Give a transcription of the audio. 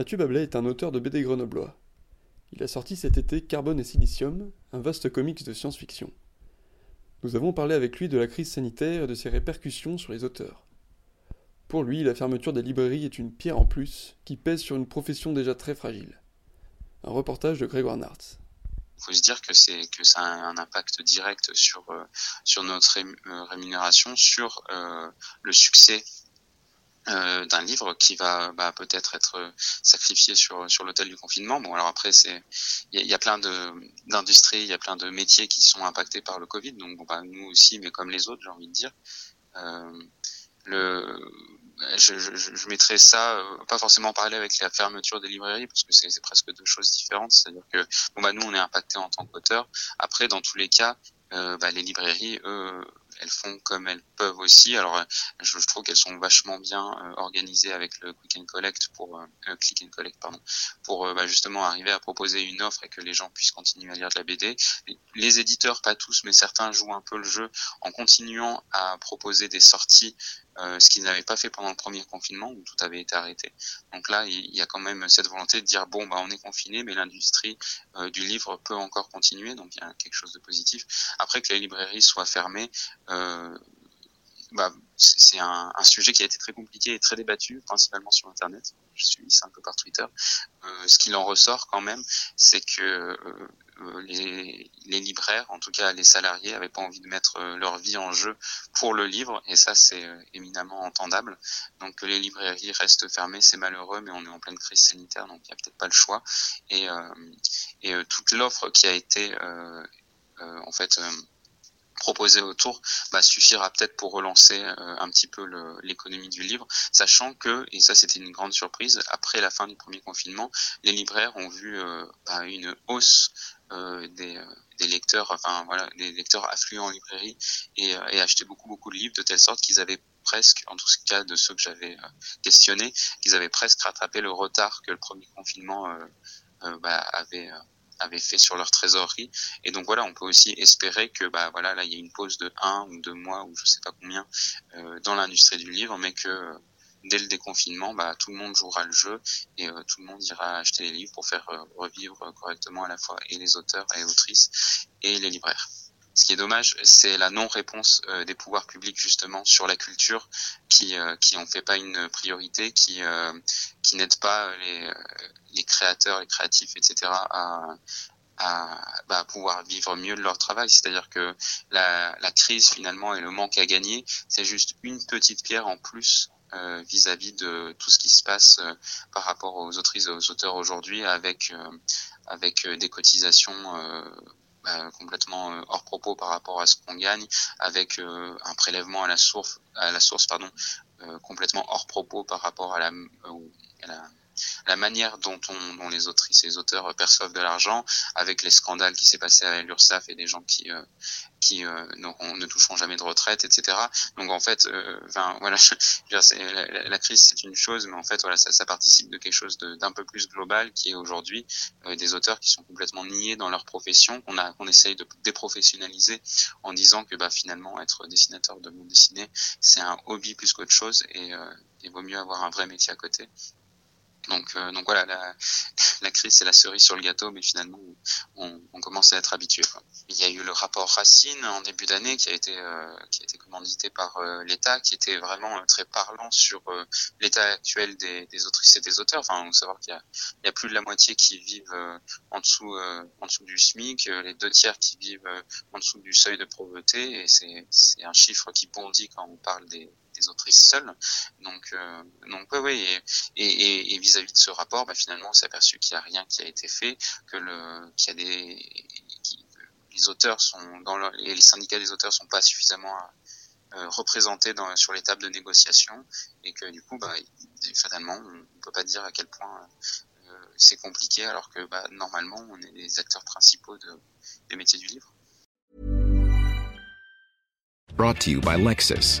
Mathieu Bablet est un auteur de BD grenoblois. Il a sorti cet été Carbone et Silicium, un vaste comics de science-fiction. Nous avons parlé avec lui de la crise sanitaire et de ses répercussions sur les auteurs. Pour lui, la fermeture des librairies est une pierre en plus qui pèse sur une profession déjà très fragile. Un reportage de Grégoire Nartz. Il faut se dire que c'est ça a un impact direct sur euh, notre euh, rémunération, sur euh, le succès euh, d'un livre qui va bah, peut-être être sacrifié sur sur l'autel du confinement. Bon, alors après c'est il y, y a, plein de d'industries, il y a plein de métiers qui sont impactés par le Covid. Donc bon, bah, nous aussi, mais comme les autres, j'ai envie de dire. Euh, le je, je, je, mettrais ça euh, pas forcément en parallèle avec la fermeture des librairies parce que c'est presque deux choses différentes. C'est-à-dire que bon bah nous on est impacté en tant qu'auteur. Après dans tous les cas, euh, bah, les librairies eux elles font comme elles peuvent aussi. Alors, euh, je, je trouve qu'elles sont vachement bien euh, organisées avec le Quick and Collect pour euh, Click and Collect, pardon, pour bah, justement arriver à proposer une offre et que les gens puissent continuer à lire de la BD. Les éditeurs, pas tous, mais certains jouent un peu le jeu en continuant à proposer des sorties euh, ce qu'ils n'avaient pas fait pendant le premier confinement où tout avait été arrêté. Donc là, il y a quand même cette volonté de dire bon, bah on est confiné, mais l'industrie euh, du livre peut encore continuer, donc il y a quelque chose de positif. Après que les librairies soient fermées, euh, bah, c'est un, sujet qui a été très compliqué et très débattu, principalement sur Internet. Je suis ça un peu par Twitter. Euh, ce qu'il en ressort quand même, c'est que euh, euh, les, les, libraires, en tout cas les salariés, n'avaient pas envie de mettre euh, leur vie en jeu pour le livre, et ça c'est euh, éminemment entendable. Donc que les librairies restent fermées, c'est malheureux, mais on est en pleine crise sanitaire, donc il n'y a peut-être pas le choix. Et, et toute l'offre qui a été en fait autour bah, suffira peut-être pour relancer euh, un petit peu l'économie du livre, sachant que, et ça c'était une grande surprise, après la fin du premier confinement, les libraires ont vu euh, bah, une hausse euh, des, des, lecteurs, enfin voilà, des lecteurs affluents en librairie et, et acheter beaucoup beaucoup de livres de telle sorte qu'ils avaient presque, en tout cas de ceux que j'avais questionnés, qu'ils avaient presque rattrapé le retard que le premier confinement bah, avait fait sur leur trésorerie. Et donc voilà, on peut aussi espérer que bah voilà, là il y a une pause de un ou deux mois ou je sais pas combien euh, dans l'industrie du livre, mais que euh, dès le déconfinement, bah, tout le monde jouera le jeu et euh, tout le monde ira acheter les livres pour faire euh, revivre correctement à la fois et les auteurs et autrices et les libraires. Ce qui est dommage, c'est la non-réponse euh, des pouvoirs publics justement sur la culture, qui euh, qui en fait pas une priorité, qui euh, qui n'aide pas les les créateurs, les créatifs, etc. à à bah, pouvoir vivre mieux de leur travail. C'est-à-dire que la, la crise finalement et le manque à gagner, c'est juste une petite pierre en plus vis-à-vis de tout ce qui se passe par rapport aux autrices et aux auteurs aujourd'hui avec avec des cotisations bah, complètement euh, hors propos par rapport à ce qu'on gagne, avec euh, un prélèvement à la source, à la source pardon, euh, complètement hors propos par rapport à la, à la la manière dont, on, dont les autrices et les auteurs perçoivent de l'argent, avec les scandales qui s'est passé à l'URSSAF et des gens qui euh, qui euh, ne toucheront jamais de retraite, etc. Donc en fait, euh, voilà, je, la, la, crise c'est une chose, mais en fait voilà, ça, ça participe de quelque chose d'un peu plus global qui est aujourd'hui euh, des auteurs qui sont complètement niés dans leur profession, qu'on a qu'on essaye de déprofessionnaliser en disant que bah finalement être dessinateur de bande dessinée c'est un hobby plus qu'autre chose et il vaut mieux avoir un vrai métier à côté. Donc, euh, donc voilà, la, la crise c'est la cerise sur le gâteau, mais finalement on, on commence à être habitué. Il y a eu le rapport Racine en début d'année qui a été euh, qui a été commandité par euh, l'État, qui était vraiment euh, très parlant sur euh, l'état actuel des, des, autrices et des auteurs. Enfin, on savoir qu'il y a, il y a plus de la moitié qui vivent en dessous en dessous du SMIC, les deux tiers qui vivent en dessous du seuil de pauvreté, et c'est c'est un chiffre qui bondit quand on parle des des autrices seules. Donc, euh, donc ouais, et, vis-à-vis de ce rapport, bah, finalement, on s'est aperçu qu'il n'y a rien qui a été fait, que le, qu'il y a des, les auteurs sont dans les syndicats des auteurs sont pas suffisamment représentés dans, sur les tables de négociation et que du coup, bah, fatalement, on ne peut pas dire à quel point c'est compliqué alors que bah, normalement, on est les acteurs principaux de, des métiers du livre. Brought to you by Lexus.